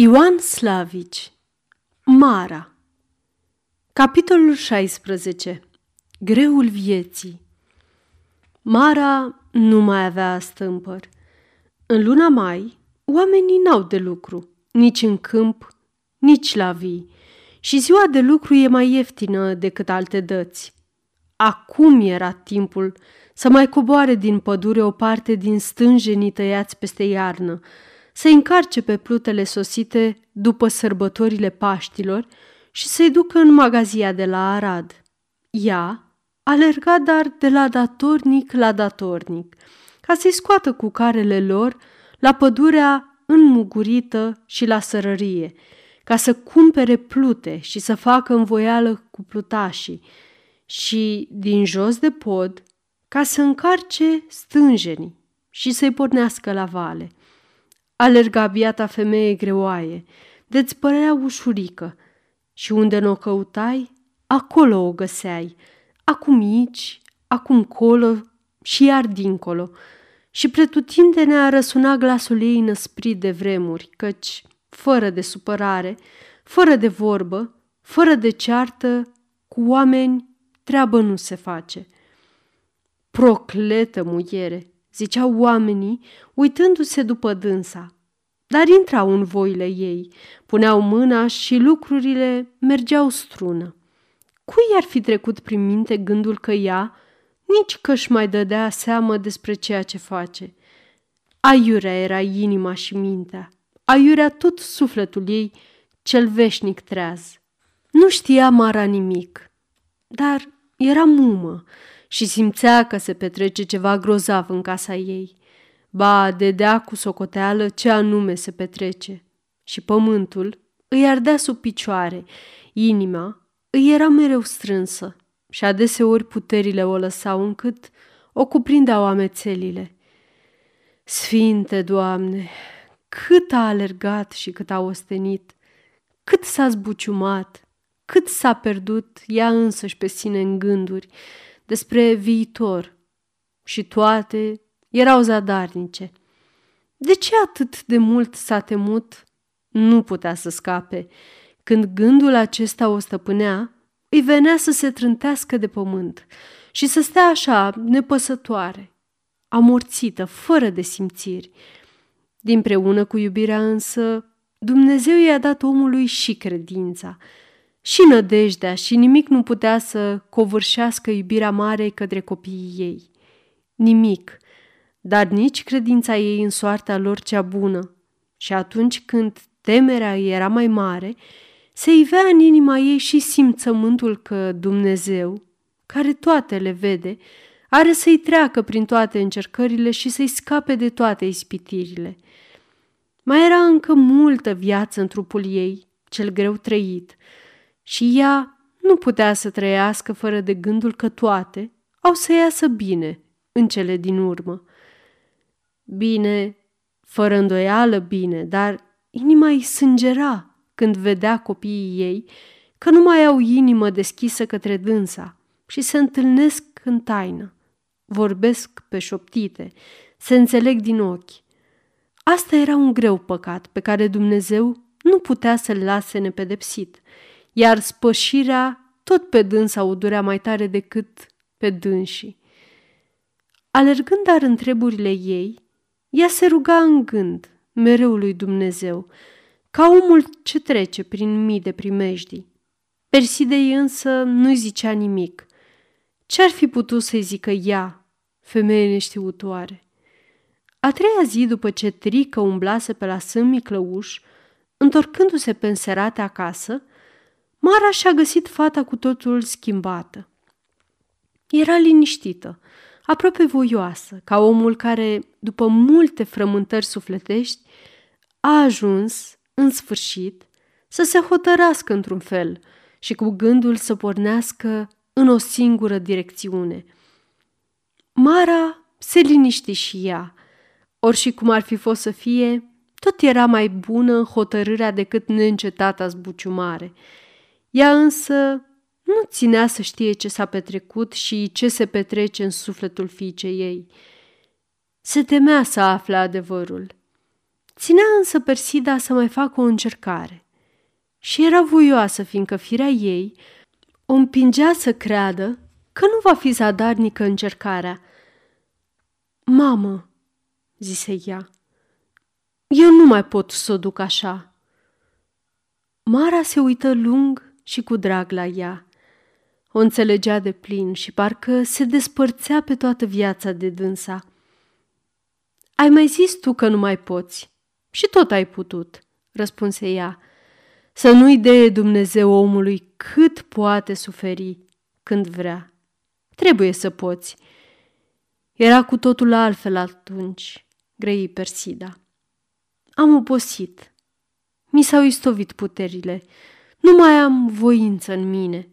Ioan Slavici Mara Capitolul 16 Greul vieții Mara nu mai avea stâmpăr. În luna mai, oamenii n-au de lucru, nici în câmp, nici la vii, și ziua de lucru e mai ieftină decât alte dăți. Acum era timpul să mai coboare din pădure o parte din stânjenii tăiați peste iarnă, să încarce pe plutele sosite după sărbătorile Paștilor și să-i ducă în magazia de la Arad. Ea alerga dar de la datornic la datornic, ca să-i scoată cu carele lor la pădurea înmugurită și la sărărie, ca să cumpere plute și să facă învoială cu plutașii și, din jos de pod, ca să încarce stânjenii și să-i pornească la vale. Alerga biata femeie greoaie, de-ți părea ușurică, și unde nu o căutai, acolo o găseai, acum aici, acum colo și iar dincolo, și pretutindene răsuna glasul ei năsprit de vremuri, căci, fără de supărare, fără de vorbă, fără de ceartă, cu oameni treabă nu se face. Procletă muiere, ziceau oamenii, uitându-se după dânsa. Dar intrau în voile ei, puneau mâna și lucrurile mergeau strună. Cui ar fi trecut prin minte gândul că ea nici că-și mai dădea seamă despre ceea ce face? Aiurea era inima și mintea, aiurea tot sufletul ei, cel veșnic treaz. Nu știa Mara nimic, dar era mumă și simțea că se petrece ceva grozav în casa ei. Ba, dedea cu socoteală ce anume se petrece. Și pământul îi ardea sub picioare, inima îi era mereu strânsă și adeseori puterile o lăsau încât o cuprindeau amețelile. Sfinte, Doamne, cât a alergat și cât a ostenit, cât s-a zbuciumat, cât s-a pierdut ea însăși pe sine în gânduri despre viitor și toate erau zadarnice. De ce atât de mult s-a temut? Nu putea să scape. Când gândul acesta o stăpânea, îi venea să se trântească de pământ și să stea așa, nepăsătoare, amorțită, fără de simțiri. Dinpreună cu iubirea însă, Dumnezeu i-a dat omului și credința, și nădejdea și nimic nu putea să covârșească iubirea mare către copiii ei. Nimic, dar nici credința ei în soarta lor cea bună. Și atunci când temerea ei era mai mare, se ivea în inima ei și simțământul că Dumnezeu, care toate le vede, are să-i treacă prin toate încercările și să-i scape de toate ispitirile. Mai era încă multă viață în trupul ei, cel greu trăit, și ea nu putea să trăiască fără de gândul că toate au să iasă bine în cele din urmă. Bine, fără îndoială bine, dar inima îi sângera când vedea copiii ei că nu mai au inimă deschisă către dânsa și se întâlnesc în taină, vorbesc pe șoptite, se înțeleg din ochi. Asta era un greu păcat pe care Dumnezeu nu putea să-l lase nepedepsit, iar spășirea tot pe dânsa o durea mai tare decât pe dânsii. Alergând dar întreburile ei, ea se ruga în gând, mereu lui Dumnezeu, ca omul ce trece prin mii de primejdii. Persidei însă nu-i zicea nimic. Ce-ar fi putut să-i zică ea, femeie neștiutoare? A treia zi după ce Trică umblase pe la sân Miclăuș, întorcându-se pe înserate acasă, Mara și-a găsit fata cu totul schimbată. Era liniștită, aproape voioasă, ca omul care, după multe frământări sufletești, a ajuns, în sfârșit, să se hotărască într-un fel și cu gândul să pornească în o singură direcțiune. Mara se liniști și ea, ori și cum ar fi fost să fie, tot era mai bună în hotărârea decât neîncetata zbuciumare. Ea însă nu ținea să știe ce s-a petrecut și ce se petrece în sufletul fiicei ei. Se temea să afle adevărul. Ținea însă Persida să mai facă o încercare și era voioasă, fiindcă firea ei o împingea să creadă că nu va fi zadarnică încercarea. Mamă, zise ea, eu nu mai pot să o duc așa. Mara se uită lung și cu drag la ea. O înțelegea de plin și parcă se despărțea pe toată viața de dânsa. Ai mai zis tu că nu mai poți și tot ai putut, răspunse ea. Să nu-i dee Dumnezeu omului cât poate suferi când vrea. Trebuie să poți. Era cu totul altfel atunci, grăi Persida. Am obosit. Mi s-au istovit puterile. Nu mai am voință în mine.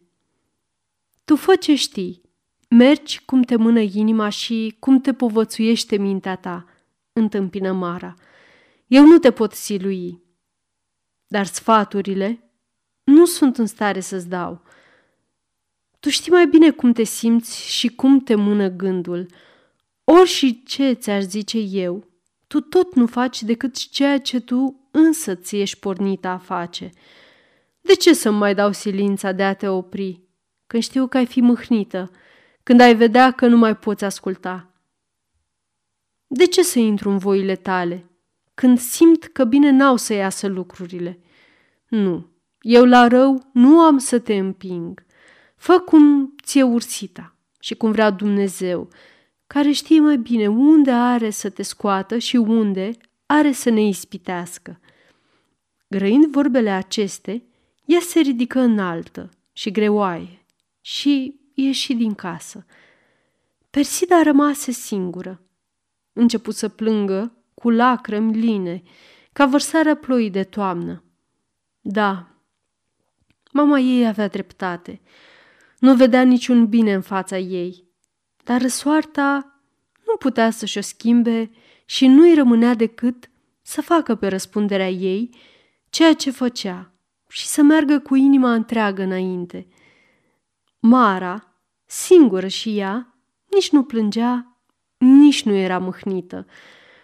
Tu fă ce știi. Mergi cum te mână inima și cum te povățuiește mintea ta, întâmpină Mara. Eu nu te pot silui, dar sfaturile nu sunt în stare să-ți dau. Tu știi mai bine cum te simți și cum te mână gândul. Ori și ce ți-aș zice eu, tu tot nu faci decât ceea ce tu însă ți ești pornită a face. De ce să-mi mai dau silința de a te opri, când știu că ai fi mâhnită, când ai vedea că nu mai poți asculta? De ce să intru în voile tale, când simt că bine n-au să iasă lucrurile? Nu, eu la rău nu am să te împing. Fă cum ție ursita și cum vrea Dumnezeu, care știe mai bine unde are să te scoată și unde are să ne ispitească. Grăind vorbele aceste, ea se ridică înaltă și greoaie și ieși din casă. Persida rămase singură. Început să plângă cu lacrimi line, ca vărsarea ploii de toamnă. Da, mama ei avea dreptate. Nu vedea niciun bine în fața ei, dar răsoarta nu putea să-și o schimbe și nu-i rămânea decât să facă pe răspunderea ei ceea ce făcea și să meargă cu inima întreagă înainte. Mara, singură și ea, nici nu plângea, nici nu era mâhnită.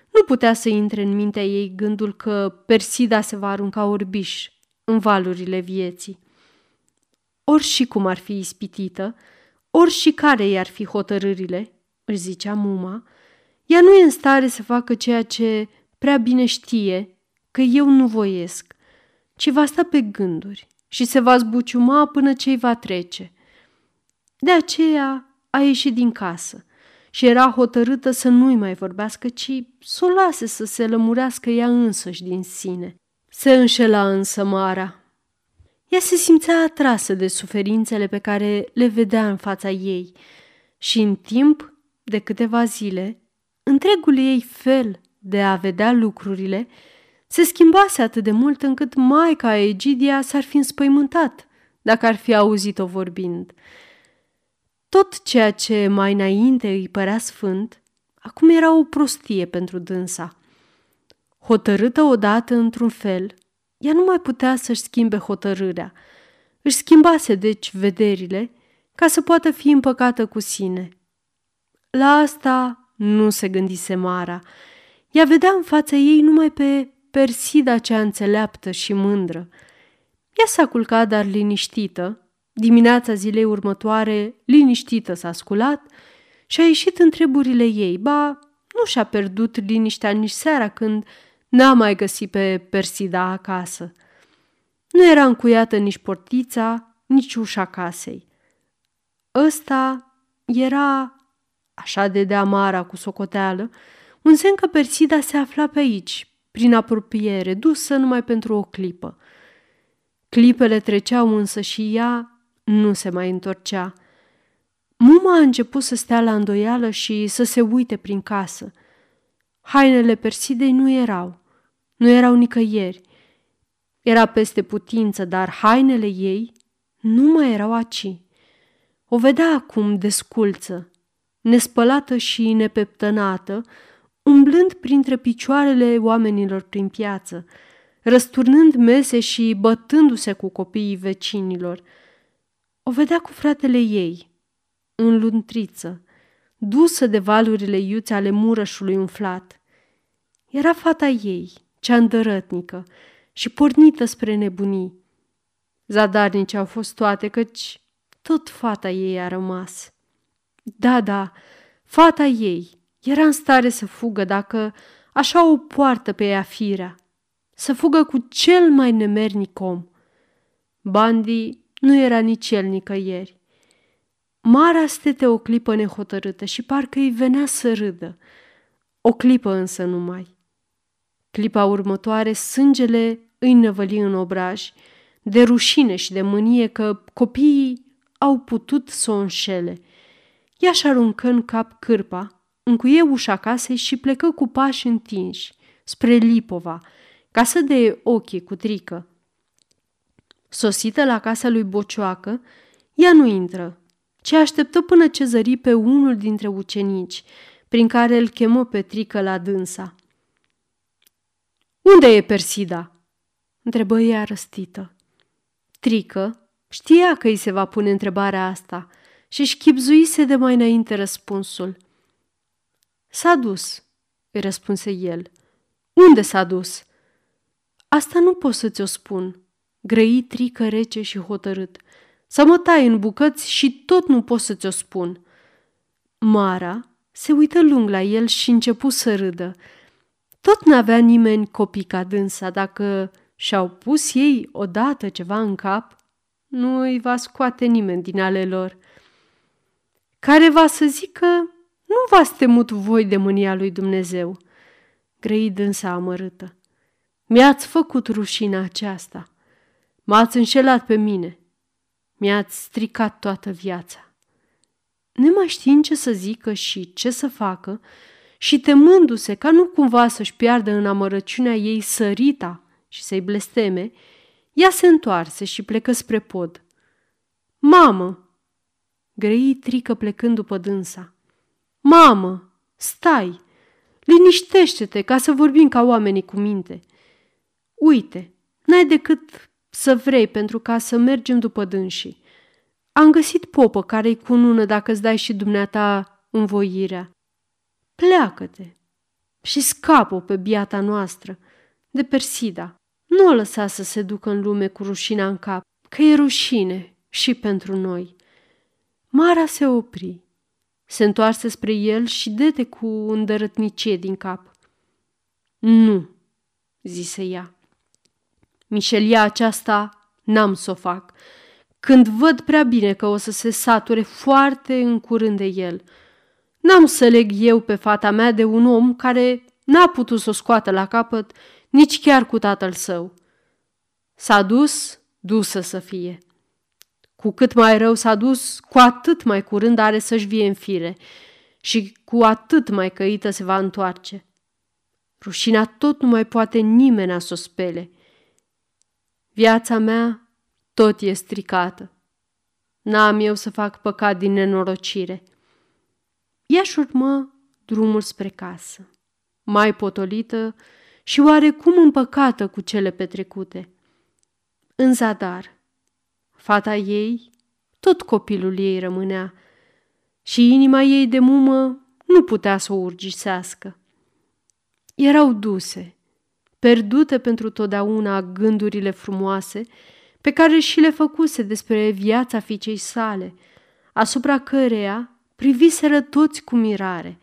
Nu putea să intre în mintea ei gândul că Persida se va arunca orbiș în valurile vieții. Ori și cum ar fi ispitită, ori și care i-ar fi hotărârile, își zicea muma, ea nu e în stare să facă ceea ce prea bine știe că eu nu voiesc, ci va sta pe gânduri și se va zbuciuma până ce-i va trece. De aceea a ieșit din casă și era hotărâtă să nu-i mai vorbească, ci să o lase să se lămurească ea însăși din sine. Se înșela însă Mara. Ea se simțea atrasă de suferințele pe care le vedea în fața ei și în timp de câteva zile, întregul ei fel de a vedea lucrurile se schimbase atât de mult încât maica Egidia s-ar fi înspăimântat dacă ar fi auzit-o vorbind. Tot ceea ce mai înainte îi părea sfânt, acum era o prostie pentru dânsa. Hotărâtă odată într-un fel, ea nu mai putea să-și schimbe hotărârea. Își schimbase, deci, vederile ca să poată fi împăcată cu sine. La asta nu se gândise Mara. Ea vedea în fața ei numai pe Persida cea înțeleaptă și mândră. Ea s-a culcat, dar liniștită. Dimineața zilei următoare, liniștită s-a sculat și a ieșit în treburile ei, ba, nu și-a pierdut liniștea nici seara când n-a mai găsit pe Persida acasă. Nu era încuiată nici portița, nici ușa casei. Ăsta era, așa de de amara cu socoteală, un semn că Persida se afla pe aici, prin apropiere, dusă numai pentru o clipă. Clipele treceau însă și ea nu se mai întorcea. Muma a început să stea la îndoială și să se uite prin casă. Hainele Persidei nu erau, nu erau nicăieri. Era peste putință, dar hainele ei nu mai erau aci. O vedea acum desculță, nespălată și nepeptănată, umblând printre picioarele oamenilor prin piață, răsturnând mese și bătându-se cu copiii vecinilor. O vedea cu fratele ei, în luntriță, dusă de valurile iuți ale murășului umflat. Era fata ei, cea îndărătnică și pornită spre nebunii. Zadarnice au fost toate, căci tot fata ei a rămas. Da, da, fata ei era în stare să fugă dacă așa o poartă pe ea firea, să fugă cu cel mai nemernic om. Bandi nu era nici el nicăieri. Mara stete o clipă nehotărâtă și parcă îi venea să râdă. O clipă însă numai. Clipa următoare, sângele îi năvăli în obraj, de rușine și de mânie că copiii au putut să o înșele. Ea și aruncă în cap cârpa, încuie ușa casei și plecă cu pași întinși spre Lipova, ca să de ochii cu trică. Sosită la casa lui Bocioacă, ea nu intră, ci așteptă până ce zări pe unul dintre ucenici, prin care îl chemă pe trică la dânsa. Unde e Persida?" întrebă ea răstită. Trică știa că îi se va pune întrebarea asta și își chipzuise de mai înainte răspunsul. S-a dus, îi răspunse el. Unde s-a dus? Asta nu pot să ți-o spun, grăi trică rece și hotărât. Să mă tai în bucăți și tot nu pot să ți-o spun. Mara se uită lung la el și începu să râdă. Tot n-avea nimeni copii ca dânsa, dacă și-au pus ei odată ceva în cap, nu îi va scoate nimeni din ale lor. Care va să zică, nu v-ați temut voi de mânia lui Dumnezeu, grăi dânsa amărâtă. Mi-ați făcut rușina aceasta. M-ați înșelat pe mine. Mi-ați stricat toată viața. Nemai știind ce să zică și ce să facă, și temându-se ca nu cumva să-și piardă în amărăciunea ei sărita și să-i blesteme, ea se întoarse și plecă spre pod. Mamă! Grăi trică plecând după dânsa. Mamă! Stai! Liniștește-te ca să vorbim ca oamenii cu minte. Uite, n-ai decât să vrei pentru ca să mergem după dânsii. Am găsit popă care-i cunună dacă îți dai și dumneata învoirea. Pleacă-te și scapă pe biata noastră, de Persida. Nu o lăsa să se ducă în lume cu rușina în cap, că e rușine și pentru noi. Mara se opri, se întoarse spre el și dete cu îndărătnicie din cap. Nu, zise ea. Mișelia aceasta n-am să o fac, când văd prea bine că o să se sature foarte în curând de el. N-am să leg eu pe fata mea de un om care n-a putut să o scoată la capăt nici chiar cu tatăl său. S-a dus, dusă să fie. Cu cât mai rău s-a dus, cu atât mai curând are să-și vie în fire și cu atât mai căită se va întoarce. Rușina tot nu mai poate nimeni să o spele. Viața mea tot e stricată. N-am eu să fac păcat din nenorocire. Ea și urmă drumul spre casă, mai potolită și oarecum împăcată cu cele petrecute. În zadar, fata ei, tot copilul ei rămânea și inima ei de mumă nu putea să o urgisească. Erau duse, perdute pentru totdeauna gândurile frumoase pe care și le făcuse despre viața fiicei sale, asupra căreia priviseră toți cu mirare.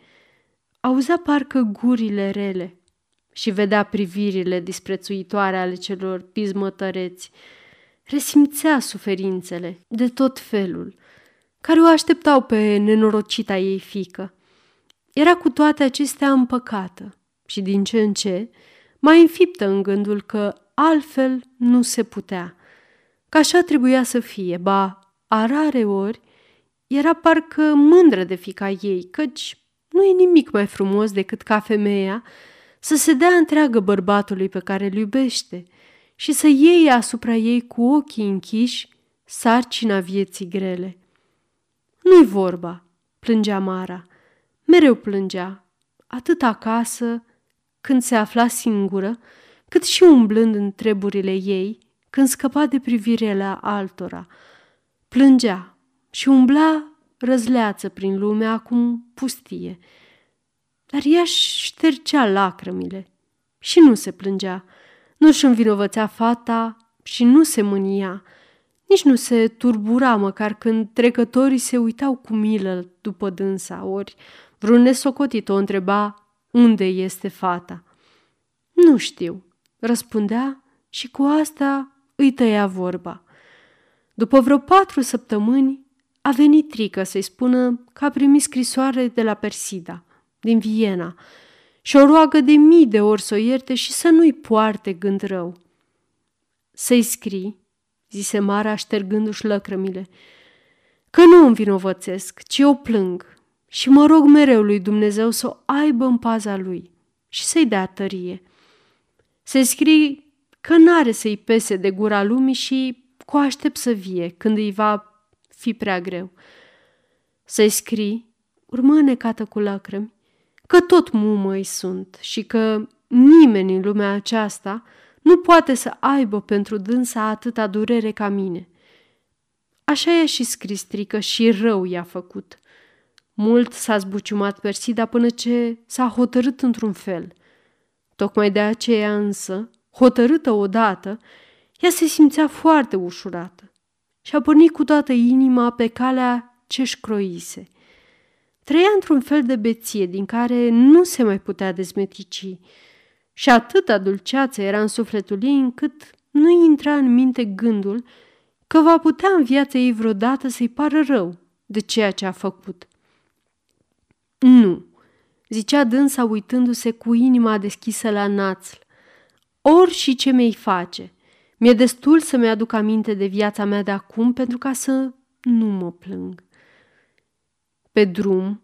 Auzea parcă gurile rele și vedea privirile disprețuitoare ale celor pismătăreți. Resimțea suferințele de tot felul, care o așteptau pe nenorocita ei fică. Era cu toate acestea împăcată și din ce în ce mai înfiptă în gândul că altfel nu se putea, că așa trebuia să fie, ba, a rare ori, era parcă mândră de fica ei, căci nu e nimic mai frumos decât ca femeia să se dea întreagă bărbatului pe care îl iubește și să iei asupra ei cu ochii închiși sarcina vieții grele. Nu-i vorba, plângea Mara. Mereu plângea, atât acasă, când se afla singură, cât și umblând în treburile ei, când scăpa de privire la altora. Plângea și umbla răzleață prin lumea acum pustie, dar ea ștergea lacrămile și nu se plângea. Nu-și învinovățea fata și nu se mânia. Nici nu se turbura măcar când trecătorii se uitau cu milă după dânsa, ori vreun nesocotit o întreba unde este fata. Nu știu, răspundea și cu asta îi tăia vorba. După vreo patru săptămâni a venit Trică să-i spună că a primit scrisoare de la Persida, din Viena, și o roagă de mii de ori să o ierte și să nu-i poarte gând rău. Să-i scrii, zise Mara ștergându-și lăcrămile, că nu îmi vinovățesc, ci o plâng și mă rog mereu lui Dumnezeu să o aibă în paza lui și să-i dea tărie. Se scrie că n-are să-i pese de gura lumii și cu aștept să vie când îi va fi prea greu. Să-i scrii, urmă necată cu lacrimi, că tot mumăi sunt și că nimeni în lumea aceasta nu poate să aibă pentru dânsa atâta durere ca mine. Așa i-a și scris strică și rău i-a făcut. Mult s-a zbuciumat Persida până ce s-a hotărât într-un fel. Tocmai de aceea însă, hotărâtă odată, ea se simțea foarte ușurată și a pornit cu toată inima pe calea ce-și croise. Trăia într-un fel de beție din care nu se mai putea dezmetici și atâta dulceață era în sufletul ei încât nu intra în minte gândul că va putea în viața ei vreodată să-i pară rău de ceea ce a făcut. Nu, zicea dânsa uitându-se cu inima deschisă la națl. Ori și ce mi-ai face. Mi-e destul să-mi aduc aminte de viața mea de acum pentru ca să nu mă plâng. Pe drum,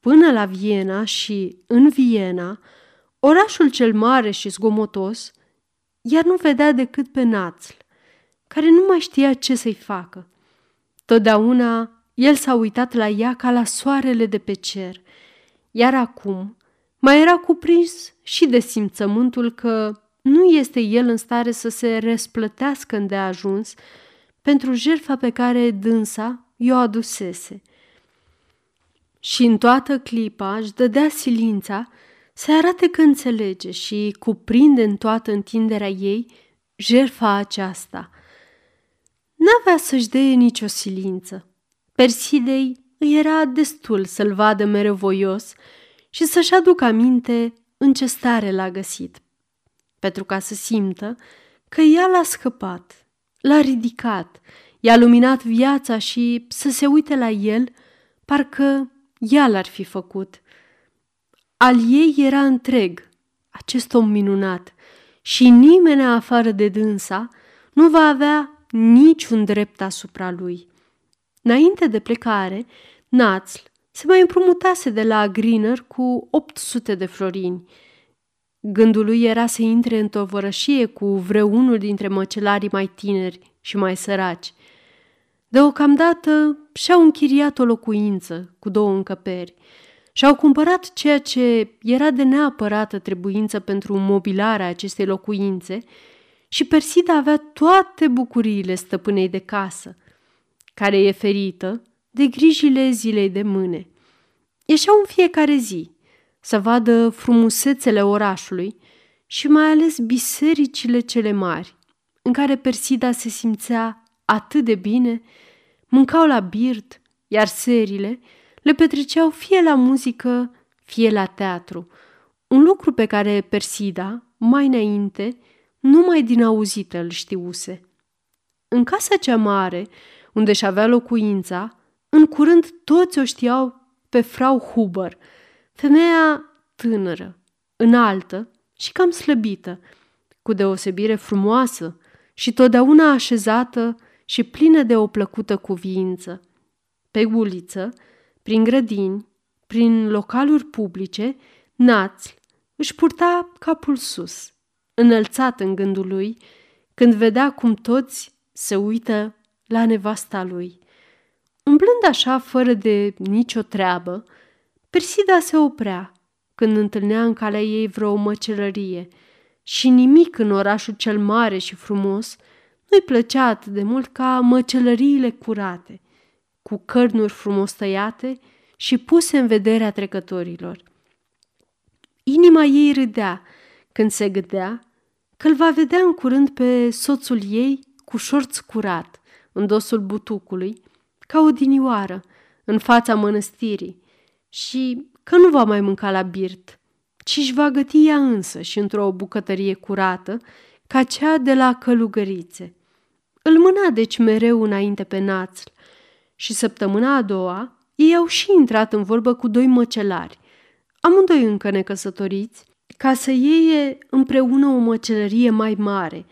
până la Viena și în Viena, orașul cel mare și zgomotos, iar nu vedea decât pe națl, care nu mai știa ce să-i facă. Totdeauna el s-a uitat la ea ca la soarele de pe cer, iar acum mai era cuprins și de simțământul că nu este el în stare să se răsplătească îndeajuns pentru jertfa pe care dânsa i-o adusese. Și în toată clipa își dădea silința să arate că înțelege și cuprinde în toată întinderea ei jertfa aceasta. N-avea să-și dee nicio silință. Persidei îi era destul să-l vadă mereu voios și să-și aducă aminte în ce stare l-a găsit, pentru ca să simtă că ea l-a scăpat, l-a ridicat, i-a luminat viața și să se uite la el, parcă ea l-ar fi făcut. Al ei era întreg, acest om minunat, și nimeni afară de dânsa nu va avea niciun drept asupra lui. Înainte de plecare, Națl se mai împrumutase de la Griner cu 800 de florini. Gândul lui era să intre în tovărășie cu vreunul dintre măcelarii mai tineri și mai săraci. Deocamdată și-au închiriat o locuință cu două încăperi și-au cumpărat ceea ce era de neapărată trebuință pentru mobilarea acestei locuințe și Persida avea toate bucuriile stăpânei de casă, care e ferită de grijile zilei de mâne. Ieșeau în fiecare zi să vadă frumusețele orașului și mai ales bisericile cele mari, în care Persida se simțea atât de bine, mâncau la birt, iar serile le petreceau fie la muzică, fie la teatru, un lucru pe care Persida, mai înainte, numai din auzită îl știuse. În casa cea mare, unde și avea locuința, în curând toți o știau pe frau Huber, femeia tânără, înaltă și cam slăbită, cu deosebire frumoasă și totdeauna așezată și plină de o plăcută cuviință. Pe uliță, prin grădini, prin localuri publice, națl își purta capul sus, înălțat în gândul lui, când vedea cum toți se uită la nevasta lui. Umblând așa, fără de nicio treabă, Persida se oprea când întâlnea în calea ei vreo măcelărie și nimic în orașul cel mare și frumos nu-i plăcea atât de mult ca măcelăriile curate, cu cărnuri frumos tăiate și puse în vederea trecătorilor. Inima ei râdea când se gândea că îl va vedea în curând pe soțul ei cu șorț curat, în dosul butucului, ca o dinioară, în fața mănăstirii, și că nu va mai mânca la birt, ci își va găti ea însă și într-o bucătărie curată, ca cea de la călugărițe. Îl mâna deci mereu înainte pe națl și săptămâna a doua ei au și intrat în vorbă cu doi măcelari, amândoi încă necăsătoriți, ca să iei împreună o măcelărie mai mare,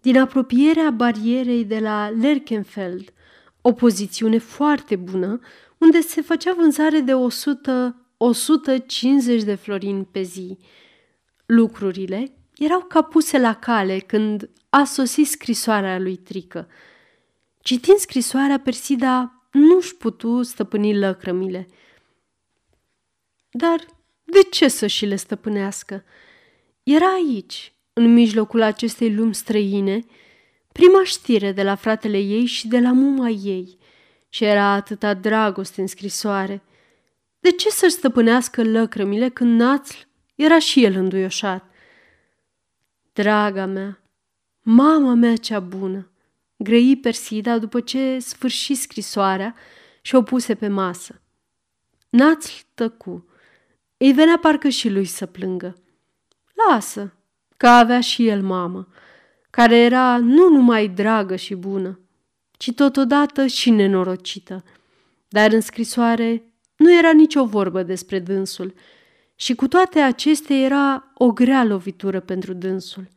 din apropierea barierei de la Lerkenfeld, o pozițiune foarte bună, unde se făcea vânzare de 100-150 de florini pe zi. Lucrurile erau ca puse la cale când a sosit scrisoarea lui Trică. Citind scrisoarea, Persida nu-și putu stăpâni lăcrămile. Dar de ce să și le stăpânească? Era aici, în mijlocul acestei lumi străine, prima știre de la fratele ei și de la muma ei și era atâta dragoste în scrisoare. De ce să-și stăpânească lăcrămile când Națl era și el înduioșat? Draga mea, mama mea cea bună, grăi Persida după ce sfârși scrisoarea și o puse pe masă. Națl tăcu. Îi venea parcă și lui să plângă. Lasă, că avea și el mamă, care era nu numai dragă și bună, ci totodată și nenorocită. Dar în scrisoare nu era nicio vorbă despre dânsul și cu toate acestea era o grea lovitură pentru dânsul.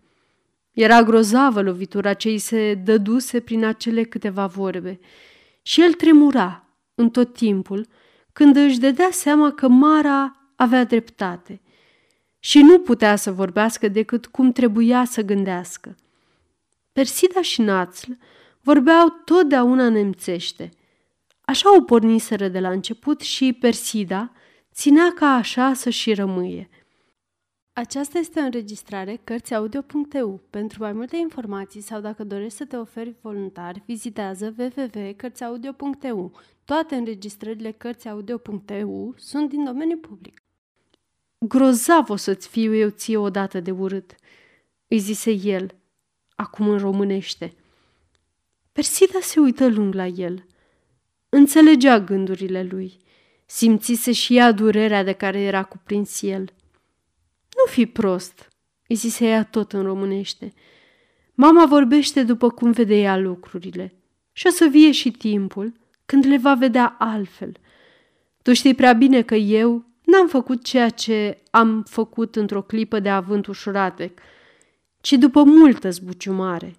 Era grozavă lovitura ce îi se dăduse prin acele câteva vorbe și el tremura în tot timpul când își dădea seama că Mara avea dreptate și nu putea să vorbească decât cum trebuia să gândească. Persida și Națl vorbeau totdeauna nemțește. Așa o porniseră de la început și Persida ținea ca așa să și rămâie. Aceasta este o înregistrare Cărțiaudio.eu. Pentru mai multe informații sau dacă dorești să te oferi voluntar, vizitează www.cărțiaudio.eu. Toate înregistrările Cărțiaudio.eu sunt din domeniu public. Grozav o să-ți fiu eu ție odată de urât, îi zise el, acum în românește. Persida se uită lung la el. Înțelegea gândurile lui. Simțise și ea durerea de care era cuprins el. Nu fi prost, îi zise ea tot în românește. Mama vorbește după cum vede ea lucrurile și o să vie și timpul când le va vedea altfel. Tu știi prea bine că eu n-am făcut ceea ce am făcut într-o clipă de avânt ușuratec, ci după multă zbuciumare,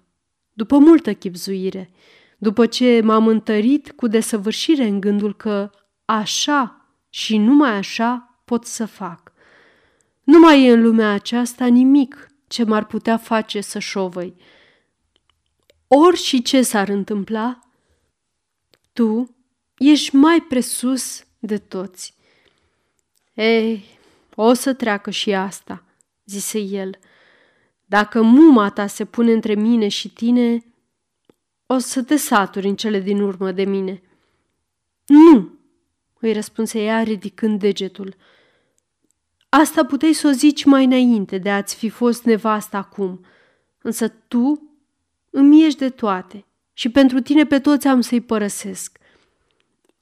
după multă chipzuire, după ce m-am întărit cu desăvârșire în gândul că așa și numai așa pot să fac. Nu mai e în lumea aceasta nimic ce m-ar putea face să șovăi. Ori și ce s-ar întâmpla, tu ești mai presus de toți. Ei, o să treacă și asta, zise el. Dacă muma ta se pune între mine și tine, o să te saturi în cele din urmă de mine. Nu, îi răspunse ea ridicând degetul. Asta puteai să o zici mai înainte de a-ți fi fost nevasta acum, însă tu îmi ești de toate și pentru tine pe toți am să-i părăsesc.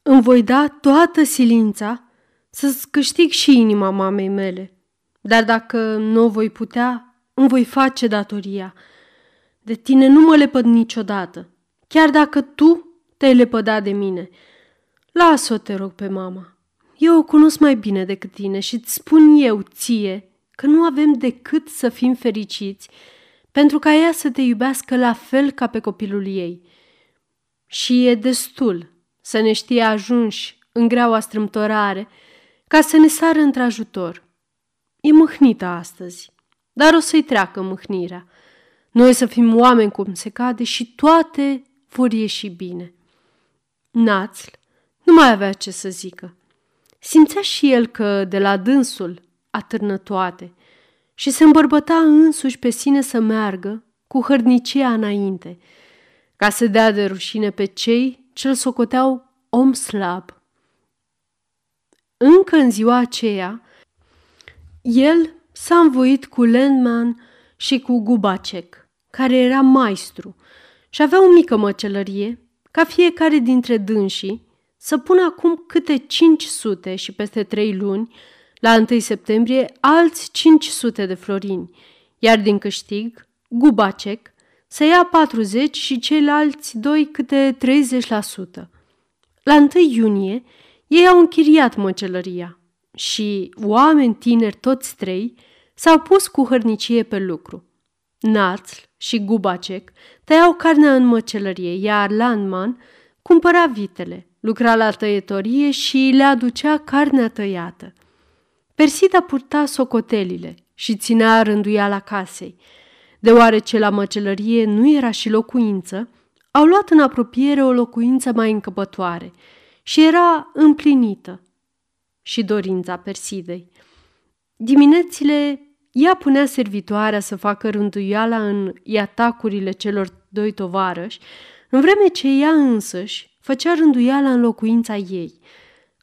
Îmi voi da toată silința să-ți câștig și inima mamei mele, dar dacă nu o voi putea, îmi voi face datoria. De tine nu mă lepăd niciodată, chiar dacă tu te-ai lepădat de mine. Lasă-o, te rog, pe mama. Eu o cunosc mai bine decât tine și îți spun eu, ție, că nu avem decât să fim fericiți pentru ca ea să te iubească la fel ca pe copilul ei. Și e destul să ne știe ajunși în greaua strâmtorare ca să ne sară într-ajutor. E mâhnită astăzi, dar o să-i treacă mâhnirea. Noi să fim oameni cum se cade și toate vor ieși bine. Națl nu mai avea ce să zică. Simțea și el că de la dânsul atârnă toate și se îmbărbăta însuși pe sine să meargă cu hărnicia înainte, ca să dea de rușine pe cei ce-l socoteau om slab. Încă în ziua aceea, el s-a învoit cu Landman și cu Gubacek, care era maestru și avea o mică măcelărie, ca fiecare dintre dânsii să pună acum câte 500 și peste trei luni, la 1 septembrie, alți 500 de florini, iar din câștig, Gubacek să ia 40 și ceilalți doi câte 30%. La 1 iunie, ei au închiriat măcelăria și oameni tineri toți trei s-au pus cu hărnicie pe lucru. Națl și Gubacek tăiau carnea în măcelărie, iar Landman cumpăra vitele, lucra la tăietorie și le aducea carnea tăiată. Persida purta socotelile și ținea rânduiala casei. Deoarece la măcelărie nu era și locuință, au luat în apropiere o locuință mai încăpătoare și era împlinită și dorința Persidei. Diminețile ea punea servitoarea să facă rânduiala în iatacurile celor doi tovarăși, în vreme ce ea însăși făcea rânduiala în locuința ei.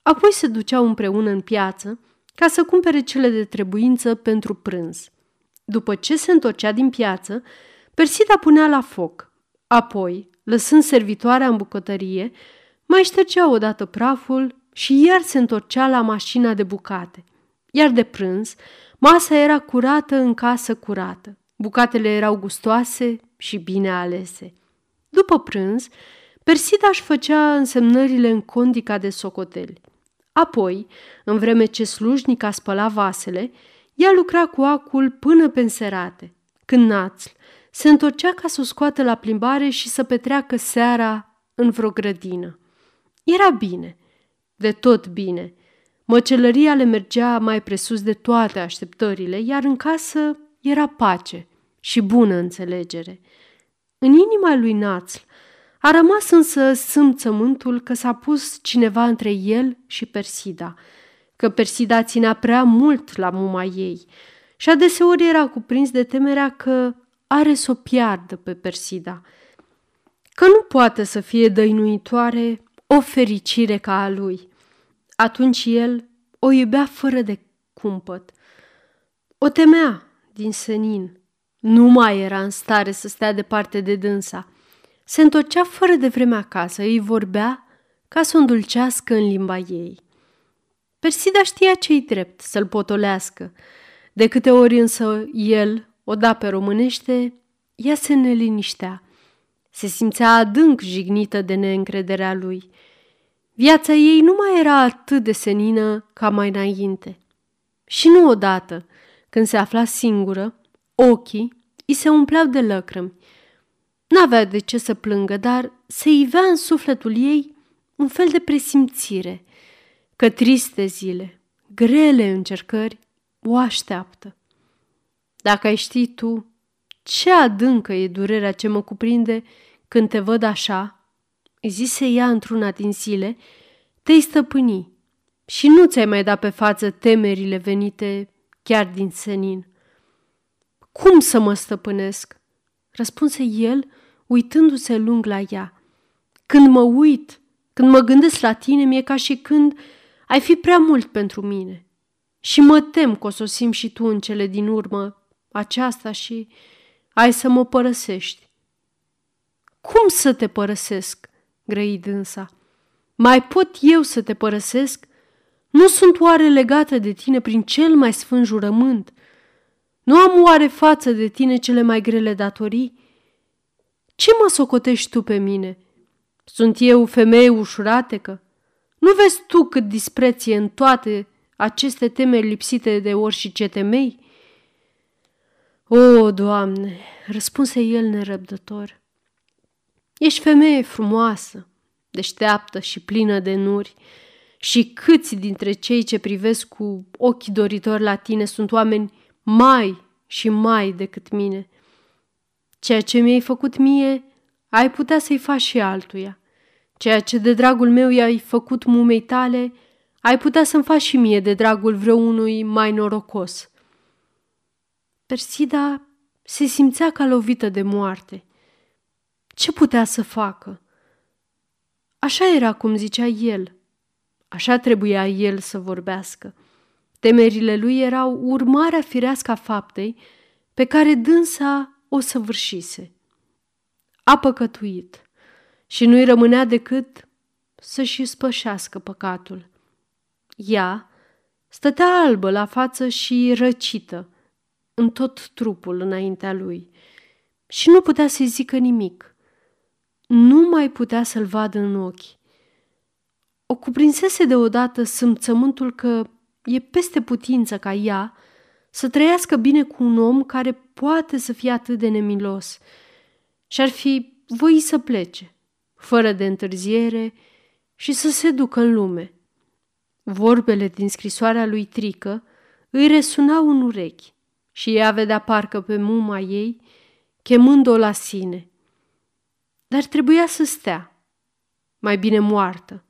Apoi se duceau împreună în piață ca să cumpere cele de trebuință pentru prânz. După ce se întorcea din piață, Persida punea la foc. Apoi, lăsând servitoarea în bucătărie, mai ștergea odată praful și iar se întorcea la mașina de bucate. Iar de prânz, masa era curată în casă curată. Bucatele erau gustoase și bine alese. După prânz, Persida își făcea însemnările în condica de socoteli. Apoi, în vreme ce slujnica spăla vasele, ea lucra cu acul până pe înserate. Când Națl se întorcea ca să o scoată la plimbare și să petreacă seara în vreo grădină. Era bine, de tot bine. Măcelăria le mergea mai presus de toate așteptările, iar în casă era pace și bună înțelegere. În inima lui Națl a rămas însă sâmțământul că s-a pus cineva între el și Persida, că Persida ținea prea mult la muma ei și adeseori era cuprins de temerea că are să o piardă pe Persida, că nu poate să fie dăinuitoare o fericire ca a lui. Atunci el o iubea fără de cumpăt. O temea din senin. Nu mai era în stare să stea departe de dânsa. Se întorcea fără de vreme acasă, îi vorbea ca să o îndulcească în limba ei. Persida știa ce-i drept să-l potolească. De câte ori însă el o da pe românește, ea se neliniștea. Se simțea adânc jignită de neîncrederea lui. Viața ei nu mai era atât de senină ca mai înainte. Și nu odată, când se afla singură, ochii îi se umpleau de lăcrămi. N-avea de ce să plângă, dar se ivea în sufletul ei un fel de presimțire că triste zile, grele încercări o așteaptă. Dacă ai ști tu ce adâncă e durerea ce mă cuprinde când te văd așa, îi zise ea într-una din zile, te-ai stăpâni și nu ți-ai mai dat pe față temerile venite chiar din senin. Cum să mă stăpânesc? Răspunse el, uitându-se lung la ea. Când mă uit, când mă gândesc la tine, mi-e ca și când ai fi prea mult pentru mine. Și mă tem că o să o simt și tu în cele din urmă aceasta și ai să mă părăsești. Cum să te părăsesc? grăi dânsa. Mai pot eu să te părăsesc? Nu sunt oare legată de tine prin cel mai sfânt jurământ? Nu am oare față de tine cele mai grele datorii? Ce mă socotești tu pe mine? Sunt eu femeie ușuratecă? Nu vezi tu cât dispreție în toate aceste teme lipsite de orice temei? O, Doamne, răspunse el nerăbdător, ești femeie frumoasă, deșteaptă și plină de nuri, și câți dintre cei ce privesc cu ochi doritori la tine sunt oameni mai și mai decât mine. Ceea ce mi-ai făcut mie, ai putea să-i faci și altuia. Ceea ce de dragul meu i-ai făcut mumei tale, ai putea să-mi faci și mie de dragul vreunui mai norocos. Persida se simțea ca lovită de moarte. Ce putea să facă? Așa era cum zicea el. Așa trebuia el să vorbească. Temerile lui erau urmarea firească a faptei pe care dânsa o săvârșise. A păcătuit și nu-i rămânea decât să-și spășească păcatul. Ea stătea albă la față și răcită în tot trupul înaintea lui și nu putea să-i zică nimic. Nu mai putea să-l vadă în ochi. O cuprinsese deodată simțământul că e peste putință ca ea să trăiască bine cu un om care poate să fie atât de nemilos și ar fi voi să plece, fără de întârziere, și să se ducă în lume. Vorbele din scrisoarea lui Trică îi resunau în urechi și ea vedea parcă pe muma ei, chemând-o la sine. Dar trebuia să stea, mai bine moartă.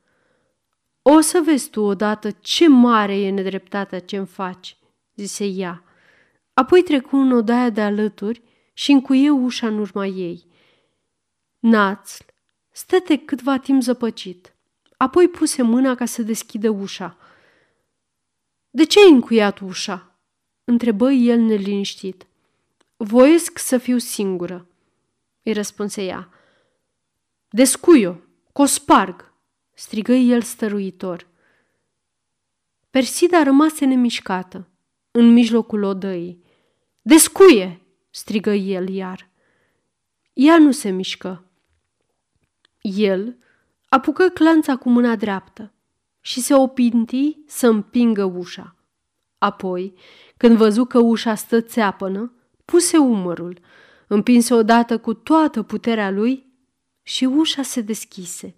O să vezi tu odată ce mare e nedreptatea ce-mi faci, zise ea. Apoi trecu în odaia de alături și încuie ușa în urma ei. Națl stăte câtva timp zăpăcit. Apoi puse mâna ca să deschidă ușa. De ce ai încuiat ușa?" întrebă el neliniștit. Voiesc să fiu singură, îi răspunse ea. Descui-o, că o sparg, strigă el stăruitor. Persida rămase nemișcată, în mijlocul odăii. Descuie, strigă el iar. Ea nu se mișcă. El apucă clanța cu mâna dreaptă și se opinti să împingă ușa. Apoi, când văzu că ușa stă țeapănă, puse umărul, împinse odată cu toată puterea lui și ușa se deschise,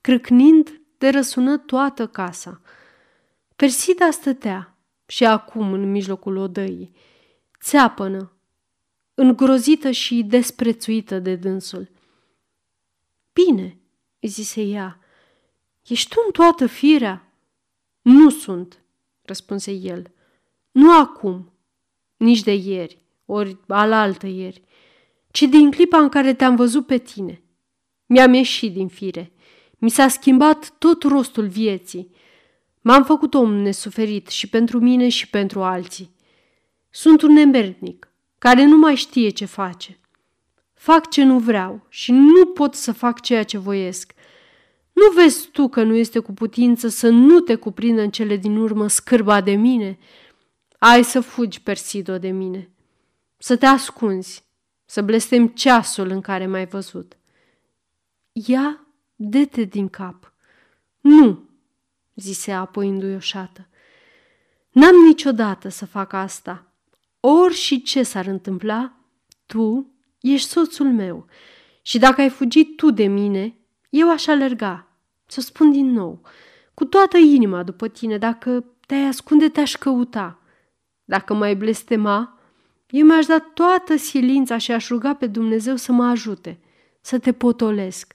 crâcnind de răsună toată casa. Persida stătea și acum în mijlocul odăii, țeapănă, îngrozită și desprețuită de dânsul. Bine, zise ea, ești tu în toată firea? Nu sunt, răspunse el. Nu acum, nici de ieri, ori alaltă ieri, ci din clipa în care te-am văzut pe tine. Mi-am ieșit din fire. Mi s-a schimbat tot rostul vieții. M-am făcut om nesuferit și pentru mine și pentru alții. Sunt un nemernic care nu mai știe ce face. Fac ce nu vreau și nu pot să fac ceea ce voiesc. Nu vezi tu că nu este cu putință să nu te cuprindă în cele din urmă scârba de mine? Ai să fugi, Persido, de mine, să te ascunzi, să blestem ceasul în care m-ai văzut. Ia, dete din cap. Nu, zise apoi înduioșată. N-am niciodată să fac asta. Ori și ce s-ar întâmpla, tu ești soțul meu și dacă ai fugit tu de mine, eu aș alerga. Să spun din nou, cu toată inima după tine, dacă te-ai ascunde, te-aș căuta. Dacă mai blestema, eu mi-aș da toată silința și aș ruga pe Dumnezeu să mă ajute, să te potolesc,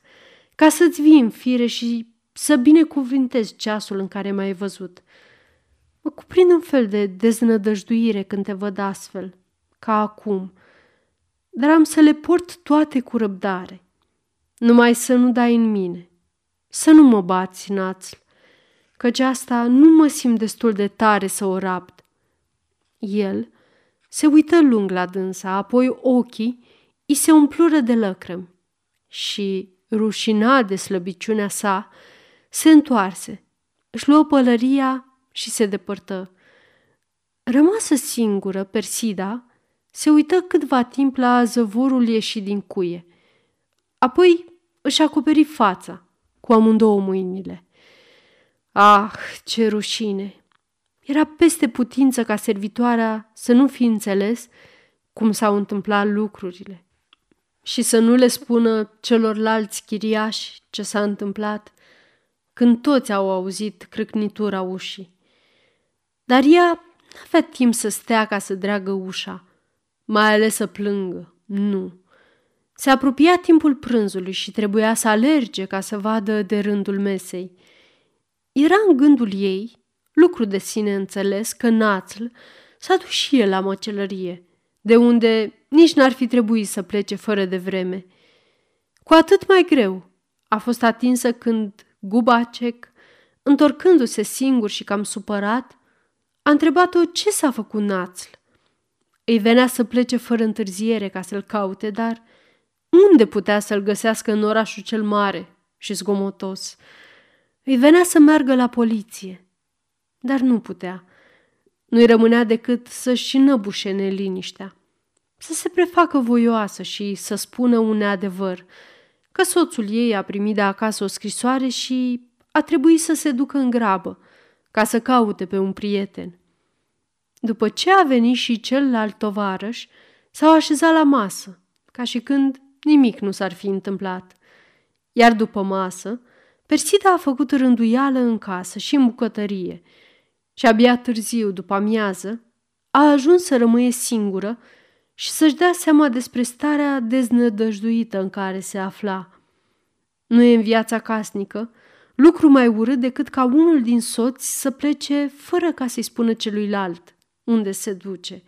ca să-ți vii în fire și să binecuvintezi ceasul în care m-ai văzut. Mă cuprind un fel de deznădăjduire când te văd astfel, ca acum, dar am să le port toate cu răbdare. Numai să nu dai în mine, să nu mă bați, națl, căci asta nu mă simt destul de tare să o rapt. El se uită lung la dânsa, apoi ochii îi se umplură de lăcrămi și, rușinat de slăbiciunea sa, se întoarse, își luă pălăria și se depărtă. Rămasă singură, Persida se uită câtva timp la zăvorul ieșit din cuie. Apoi își acoperi fața cu amândouă mâinile. Ah, ce rușine! Era peste putință ca servitoarea să nu fi înțeles cum s-au întâmplat lucrurile și să nu le spună celorlalți chiriași ce s-a întâmplat când toți au auzit crâcnitura ușii. Dar ea n-avea timp să stea ca să dreagă ușa, mai ales să plângă. Nu. Se apropia timpul prânzului și trebuia să alerge ca să vadă de rândul mesei. Era în gândul ei lucru de sine înțeles că Națl s-a dus și el la măcelărie, de unde nici n-ar fi trebuit să plece fără de vreme. Cu atât mai greu a fost atinsă când Gubacek, întorcându-se singur și cam supărat, a întrebat-o ce s-a făcut națl. Îi venea să plece fără întârziere ca să-l caute, dar unde putea să-l găsească în orașul cel mare și zgomotos? Îi venea să meargă la poliție, dar nu putea. Nu-i rămânea decât să-și înăbușe neliniștea, să se prefacă voioasă și să spună un neadevăr, că soțul ei a primit de acasă o scrisoare și a trebuit să se ducă în grabă, ca să caute pe un prieten. După ce a venit și celălalt tovarăș, s-au așezat la masă, ca și când nimic nu s-ar fi întâmplat. Iar după masă, Persida a făcut rânduială în casă și în bucătărie și abia târziu, după amiază, a ajuns să rămâie singură și să-și dea seama despre starea deznădăjduită în care se afla. Nu e în viața casnică lucru mai urât decât ca unul din soți să plece fără ca să-i spună celuilalt unde se duce.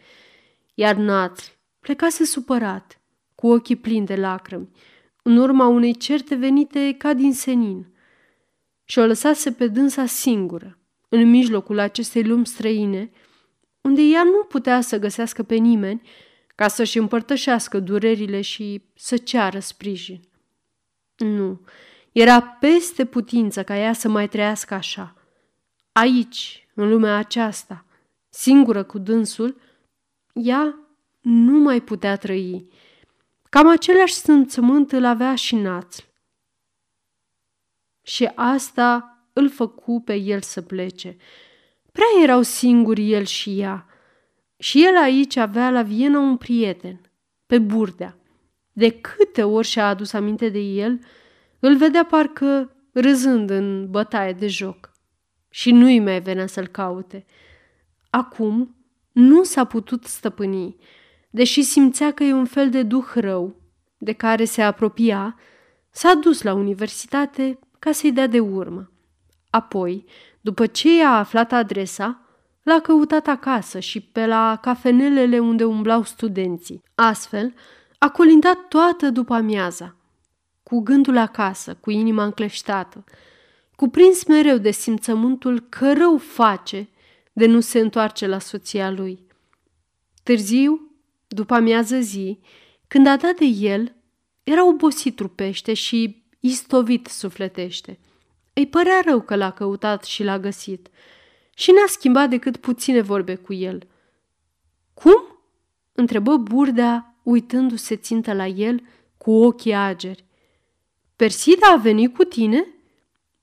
Iar Natr plecase supărat, cu ochii plini de lacrimi, în urma unei certe venite ca din senin, și o lăsase pe dânsa singură, în mijlocul acestei lumi străine, unde ea nu putea să găsească pe nimeni ca să-și împărtășească durerile și să ceară sprijin. Nu, era peste putință ca ea să mai trăiască așa. Aici, în lumea aceasta, singură cu dânsul, ea nu mai putea trăi. Cam același simțământ îl avea și națl. Și asta îl făcu pe el să plece. Prea erau singuri el și ea. Și el aici avea la Viena un prieten, pe Burdea. De câte ori și-a adus aminte de el, îl vedea parcă râzând în bătaie de joc. Și nu-i mai venea să-l caute. Acum nu s-a putut stăpâni, deși simțea că e un fel de duh rău, de care se apropia, s-a dus la universitate ca să-i dea de urmă. Apoi, după ce a aflat adresa, l-a căutat acasă și pe la cafenelele unde umblau studenții. Astfel, a colindat toată după amiaza, cu gândul acasă, cu inima încleștată, cuprins mereu de simțământul că rău face de nu se întoarce la soția lui. Târziu, după amiază zi, când a dat de el, era obosit trupește și istovit sufletește. Îi părea rău că l-a căutat și l-a găsit și n-a schimbat decât puține vorbe cu el. Cum? întrebă Burdea, uitându-se țintă la el cu ochii ageri. Persida a venit cu tine?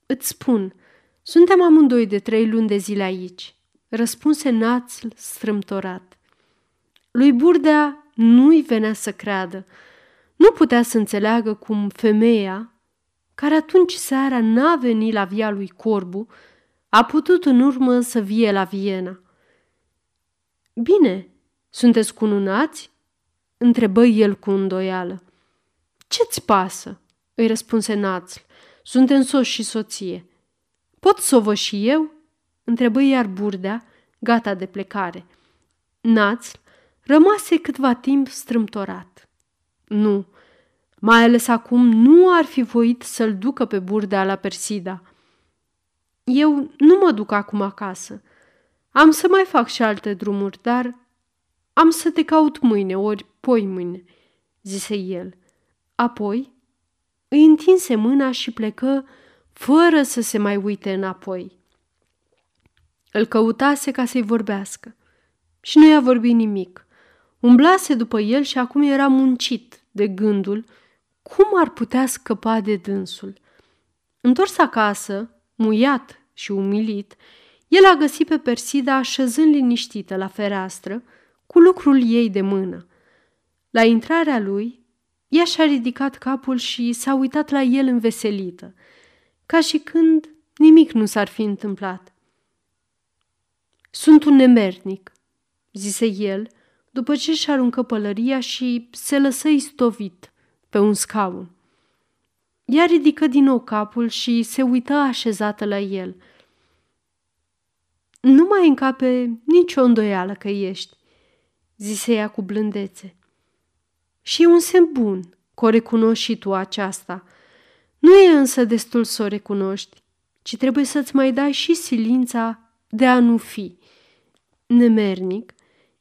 Îți spun, suntem amândoi de trei luni de zile aici răspunse națl strâmtorat. Lui Burdea nu-i venea să creadă. Nu putea să înțeleagă cum femeia, care atunci seara n-a venit la via lui Corbu, a putut în urmă să vie la Viena. Bine, sunteți cununați?" întrebă el cu îndoială. Ce-ți pasă?" îi răspunse Națl. Suntem soț și soție. Pot să o văd și eu?" întrebă iar Burdea, gata de plecare. Naț rămase câtva timp strâmtorat. Nu, mai ales acum nu ar fi voit să-l ducă pe Burdea la Persida. Eu nu mă duc acum acasă. Am să mai fac și alte drumuri, dar am să te caut mâine, ori poi mâine, zise el. Apoi îi întinse mâna și plecă fără să se mai uite înapoi. Îl căutase ca să-i vorbească și nu i-a vorbit nimic. Umblase după el și acum era muncit de gândul cum ar putea scăpa de dânsul. Întors acasă, muiat și umilit, el a găsit pe Persida așezând liniștită la fereastră, cu lucrul ei de mână. La intrarea lui, ea și-a ridicat capul și s-a uitat la el înveselită, ca și când nimic nu s-ar fi întâmplat. Sunt un nemernic, zise el, după ce și aruncă pălăria și se lăsă istovit pe un scaun. Ea ridică din nou capul și se uită așezată la el. Nu mai încape nicio îndoială că ești, zise ea cu blândețe. Și e un semn bun că o recunoști și tu aceasta. Nu e însă destul să o recunoști, ci trebuie să-ți mai dai și silința de a nu fi. nemernic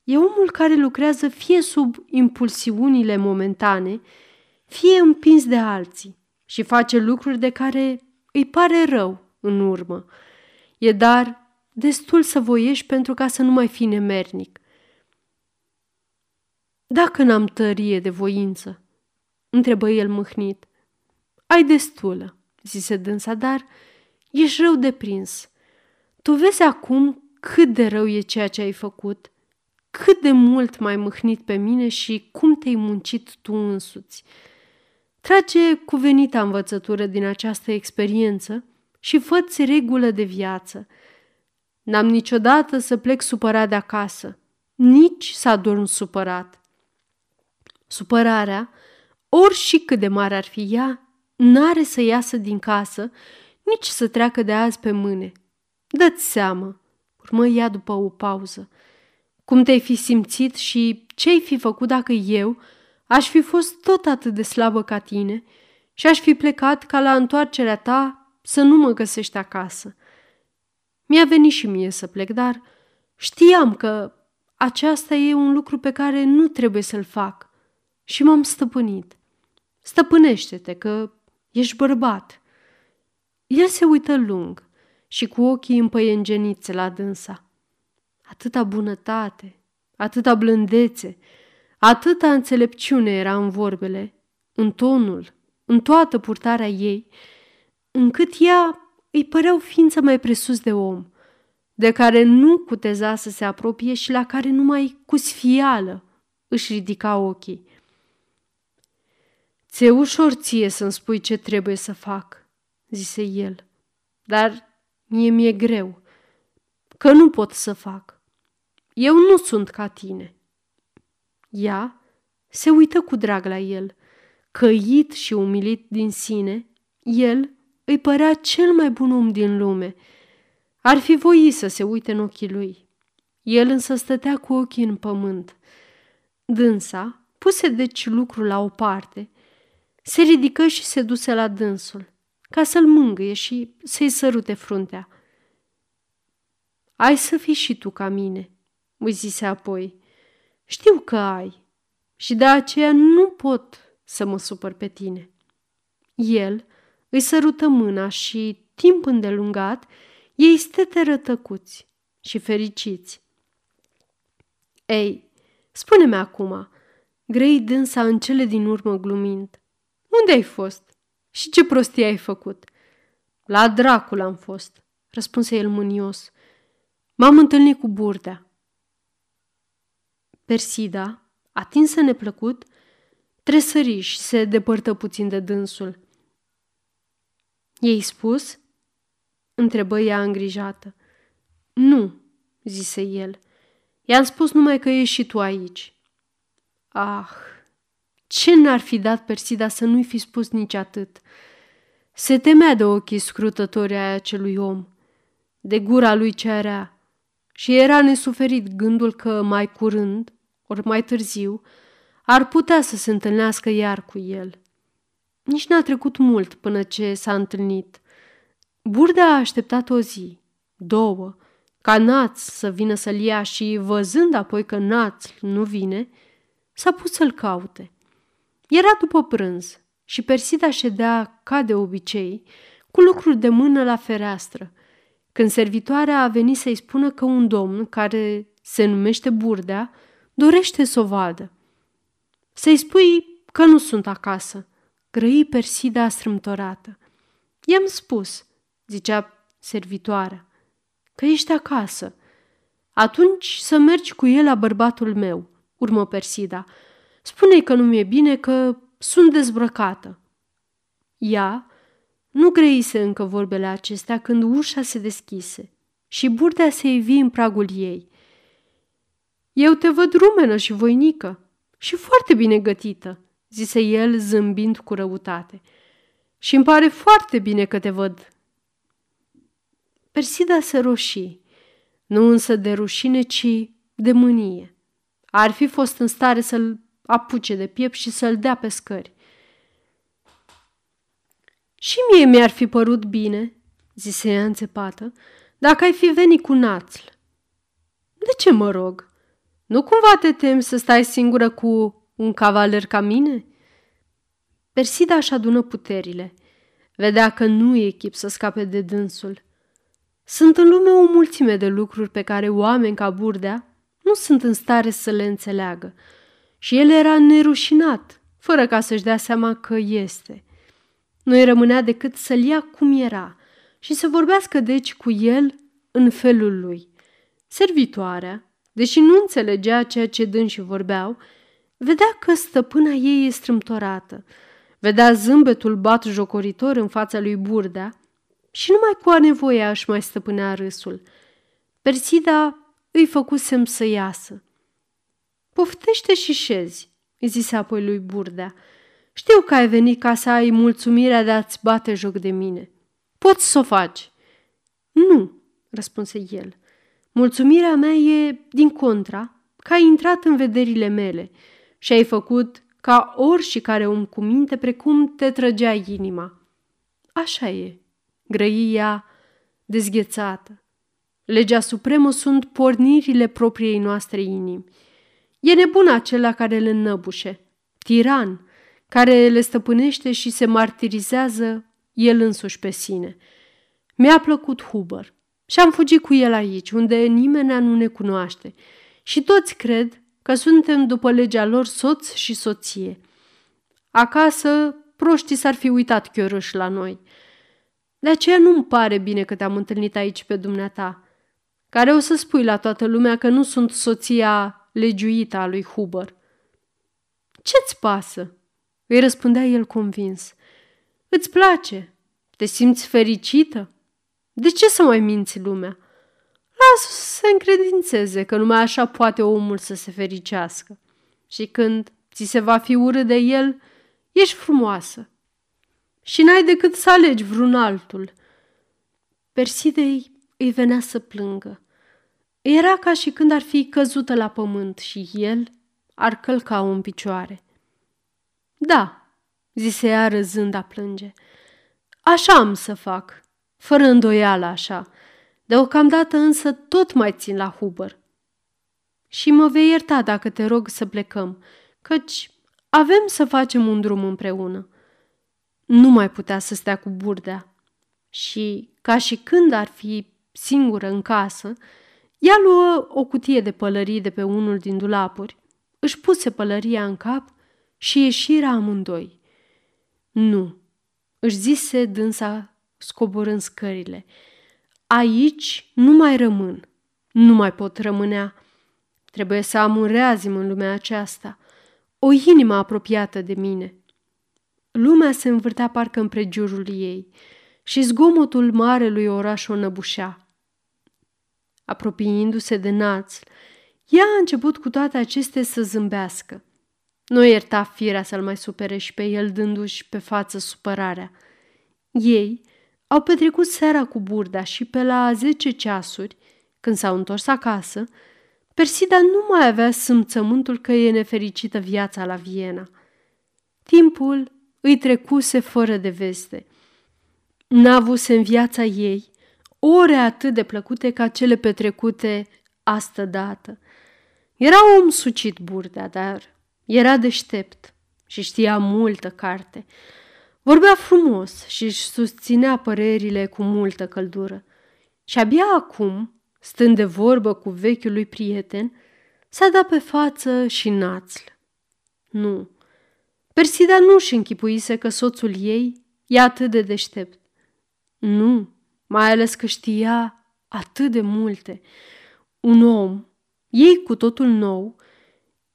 e omul care lucrează fie sub impulsiunile momentane, fie împins de alții și face lucruri de care îi pare rău în urmă. E dar destul să voiești pentru ca să nu mai fii nemernic. Dacă n-am tărie de voință, întrebă el mâhnit. Ai destulă, zise dânsa, dar ești rău de prins. Tu vezi acum cât de rău e ceea ce ai făcut, cât de mult m-ai mâhnit pe mine și cum te-ai muncit tu însuți. Trage cuvenita învățătură din această experiență și fă-ți regulă de viață. N-am niciodată să plec supărat de acasă, nici să adorm supărat. Supărarea, ori și cât de mare ar fi ea, n-are să iasă din casă, nici să treacă de azi pe mâne. Dă-ți seamă, urmă ea după o pauză, cum te-ai fi simțit și ce-ai fi făcut dacă eu aș fi fost tot atât de slabă ca tine și aș fi plecat ca la întoarcerea ta să nu mă găsești acasă. Mi-a venit și mie să plec, dar știam că aceasta e un lucru pe care nu trebuie să-l fac și m-am stăpânit. Stăpânește-te că ești bărbat. El se uită lung și cu ochii împăiengeniți la dânsa. Atâta bunătate, atâta blândețe, atâta înțelepciune era în vorbele, în tonul, în toată purtarea ei, încât ea îi păreau ființă mai presus de om, de care nu cuteza să se apropie și la care numai cu sfială își ridica ochii. Ți-e ușor ție să-mi spui ce trebuie să fac, zise el, dar mie mi-e greu, că nu pot să fac. Eu nu sunt ca tine. Ea se uită cu drag la el, căit și umilit din sine, el îi părea cel mai bun om din lume. Ar fi voit să se uite în ochii lui. El însă stătea cu ochii în pământ. Dânsa puse deci lucrul la o parte, se ridică și se duse la dânsul, ca să-l mângâie și să-i sărute fruntea. Ai să fii și tu ca mine, îi zise apoi. Știu că ai și de aceea nu pot să mă supăr pe tine. El îi sărută mâna și, timp îndelungat, ei steteră tăcuți și fericiți. Ei, spune-mi acum, grei dânsa în cele din urmă glumind, unde ai fost și ce prostie ai făcut? La dracul am fost, răspunse el mânios. M-am întâlnit cu burdea. Persida, atinsă neplăcut, tresăriș și se depărtă puțin de dânsul. Ei spus? Întrebă ea îngrijată. Nu, zise el. I-am spus numai că ești și tu aici. Ah, ce n-ar fi dat Persida să nu-i fi spus nici atât? Se temea de ochii scrutători ai acelui om, de gura lui ce rea, și era nesuferit gândul că mai curând, ori mai târziu, ar putea să se întâlnească iar cu el. Nici n-a trecut mult până ce s-a întâlnit. Burdea a așteptat o zi, două, ca Naț să vină să-l ia și, văzând apoi că Naț nu vine, s-a pus să-l caute. Era după prânz și Persida ședea, ca de obicei, cu lucruri de mână la fereastră, când servitoarea a venit să-i spună că un domn, care se numește Burdea, dorește să o vadă. Să-i spui că nu sunt acasă, grăi Persida strâmtorată. I-am spus, zicea servitoarea, că ești acasă. Atunci să mergi cu el la bărbatul meu, urmă Persida. Spune-i că nu mi-e bine, că sunt dezbrăcată. Ea nu grăise încă vorbele acestea când ușa se deschise și burtea se ivi în pragul ei. Eu te văd rumenă și voinică și foarte bine gătită, zise el zâmbind cu răutate. Și îmi pare foarte bine că te văd. Persida se roșii, nu însă de rușine, ci de mânie. Ar fi fost în stare să-l apuce de piept și să-l dea pe scări. Și mie mi-ar fi părut bine, zise ea înțepată, dacă ai fi venit cu națl. De ce mă rog? Nu cumva te temi să stai singură cu un cavaler ca mine?" Persida își adună puterile. Vedea că nu e chip să scape de dânsul. Sunt în lume o mulțime de lucruri pe care oameni ca Burdea nu sunt în stare să le înțeleagă. Și el era nerușinat, fără ca să-și dea seama că este. Nu îi rămânea decât să-l ia cum era și să vorbească deci cu el în felul lui. Servitoarea, deși nu înțelegea ceea ce dânsii vorbeau, vedea că stăpâna ei e strâmtorată, vedea zâmbetul bat jocoritor în fața lui Burdea și numai cu a nevoie aș mai stăpânea râsul. Persida îi făcu semn să iasă. Poftește și șezi, îi zise apoi lui Burdea. Știu că ai venit ca să ai mulțumirea de a-ți bate joc de mine. Poți să o faci. Nu, răspunse el. Mulțumirea mea e, din contra, că ai intrat în vederile mele și ai făcut ca orice care om cu minte precum te trăgea inima. Așa e, grăi ea dezghețată. Legea supremă sunt pornirile propriei noastre inimi. E nebun acela care le înnăbușe, tiran, care le stăpânește și se martirizează el însuși pe sine. Mi-a plăcut Huber și am fugit cu el aici, unde nimeni nu ne cunoaște și toți cred că suntem după legea lor soț și soție. Acasă, proștii s-ar fi uitat chiorâși la noi. De aceea nu-mi pare bine că te-am întâlnit aici pe dumneata, care o să spui la toată lumea că nu sunt soția legiuită a lui Huber. Ce-ți pasă? Îi răspundea el convins. Îți place? Te simți fericită? De ce să mai minți lumea? Lasă să se încredințeze că numai așa poate omul să se fericească. Și când ți se va fi urât de el, ești frumoasă. Și n-ai decât să alegi vreun altul. Persidei îi venea să plângă. Era ca și când ar fi căzută la pământ și el ar călca în picioare. Da, zise ea râzând a plânge. Așa am să fac, fără îndoială așa. Deocamdată însă tot mai țin la Huber. Și mă vei ierta dacă te rog să plecăm, căci avem să facem un drum împreună. Nu mai putea să stea cu burdea și, ca și când ar fi singură în casă, ea luă o cutie de pălării de pe unul din dulapuri, își puse pălăria în cap și ieșirea amândoi. Nu, își zise dânsa scoborând scările. Aici nu mai rămân, nu mai pot rămânea. Trebuie să am un reazim în lumea aceasta, o inimă apropiată de mine. Lumea se învârtea parcă împrejurul ei și zgomotul marelui oraș o năbușea. Apropiindu-se de naț, ea a început cu toate acestea să zâmbească. Nu ierta firea să-l mai supere și pe el dându-și pe față supărarea. Ei au petrecut seara cu burda și pe la zece ceasuri, când s-au întors acasă, Persida nu mai avea simțământul că e nefericită viața la Viena. Timpul îi trecuse fără de veste. N-a avut în viața ei ore atât de plăcute ca cele petrecute astă dată. Era om sucit burdea, dar era deștept și știa multă carte. Vorbea frumos și își susținea părerile cu multă căldură. Și abia acum, stând de vorbă cu vechiul lui prieten, s-a dat pe față și națl. Nu, Persida nu și închipuise că soțul ei e atât de deștept. Nu, mai ales că știa atât de multe. Un om, ei cu totul nou,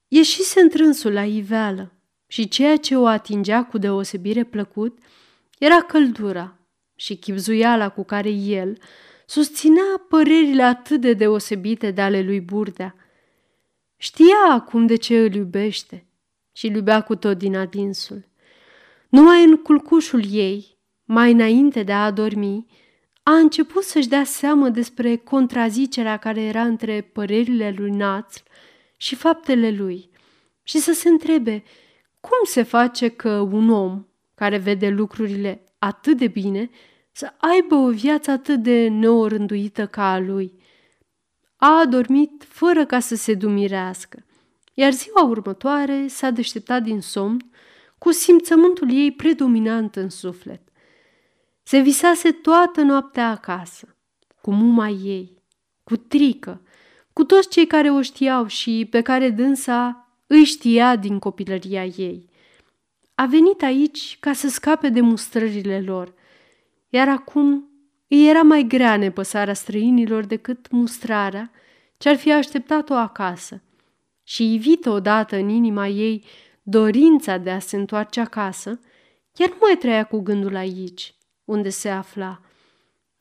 ieșise întrânsul la iveală și ceea ce o atingea cu deosebire plăcut era căldura și chipzuiala cu care el susținea părerile atât de deosebite de ale lui Burdea. Știa acum de ce îl iubește și îl iubea cu tot din adinsul. Numai în culcușul ei, mai înainte de a dormi, a început să-și dea seamă despre contrazicerea care era între părerile lui Naț și faptele lui și să se întrebe cum se face că un om care vede lucrurile atât de bine să aibă o viață atât de neorânduită ca a lui. a adormit fără ca să se dumirească, iar ziua următoare s-a deșteptat din somn cu simțământul ei predominant în suflet. Se visase toată noaptea acasă, cu muma ei, cu trică, cu toți cei care o știau și pe care dânsa îi știa din copilăria ei. A venit aici ca să scape de mustrările lor, iar acum îi era mai grea nepăsarea străinilor decât mustrarea ce ar fi așteptat-o acasă și ivită odată în inima ei dorința de a se întoarce acasă, iar nu mai trăia cu gândul aici, unde se afla.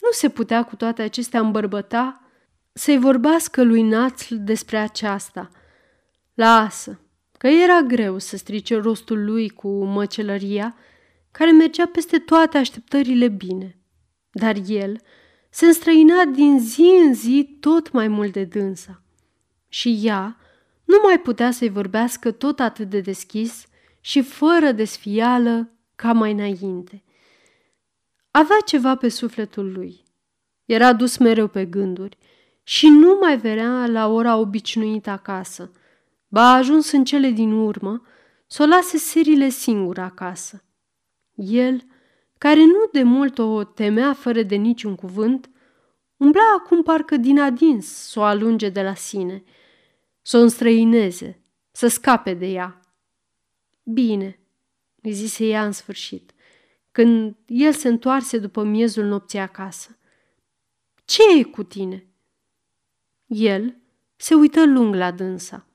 Nu se putea cu toate acestea îmbărbăta să-i vorbească lui Națl despre aceasta. Lasă, că era greu să strice rostul lui cu măcelăria, care mergea peste toate așteptările bine. Dar el se înstrăina din zi în zi tot mai mult de dânsa. Și ea nu mai putea să-i vorbească tot atât de deschis și fără desfială ca mai înainte. Avea ceva pe sufletul lui. Era dus mereu pe gânduri și nu mai venea la ora obișnuită acasă. Ba a ajuns în cele din urmă să o lase serile singură acasă. El, care nu de mult o temea fără de niciun cuvânt, umbla acum parcă din adins să o alunge de la sine, să o înstrăineze, să scape de ea. Bine, îi zise ea în sfârșit, când el se întoarse după miezul nopții acasă. Ce e cu tine?" El se uită lung la dânsa.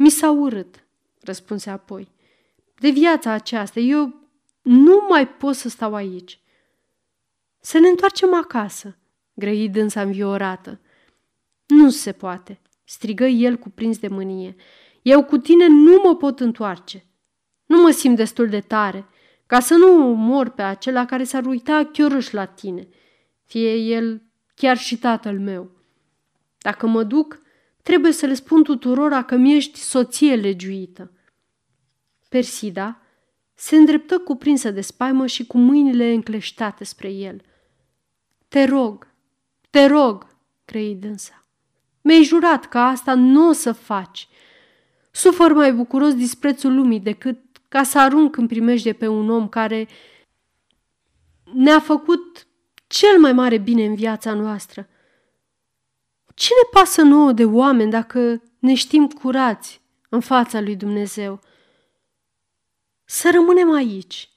Mi s-a urât, răspunse apoi. De viața aceasta, eu nu mai pot să stau aici. Să ne întoarcem acasă, grăi dânsa înviorată. Nu se poate, strigă el cuprins de mânie. Eu cu tine nu mă pot întoarce. Nu mă simt destul de tare ca să nu mor pe acela care s-ar uita chiorâș la tine, fie el chiar și tatăl meu. Dacă mă duc, trebuie să le spun tuturora că mi-ești soție legiuită. Persida se îndreptă cuprinsă de spaimă și cu mâinile încleștate spre el. Te rog, te rog, crei dânsa. Mi-ai jurat că asta nu o să faci. Sufăr mai bucuros disprețul lumii decât ca să arunc în primejde pe un om care ne-a făcut cel mai mare bine în viața noastră. Ce ne pasă nouă de oameni dacă ne știm curați în fața lui Dumnezeu? Să rămânem aici,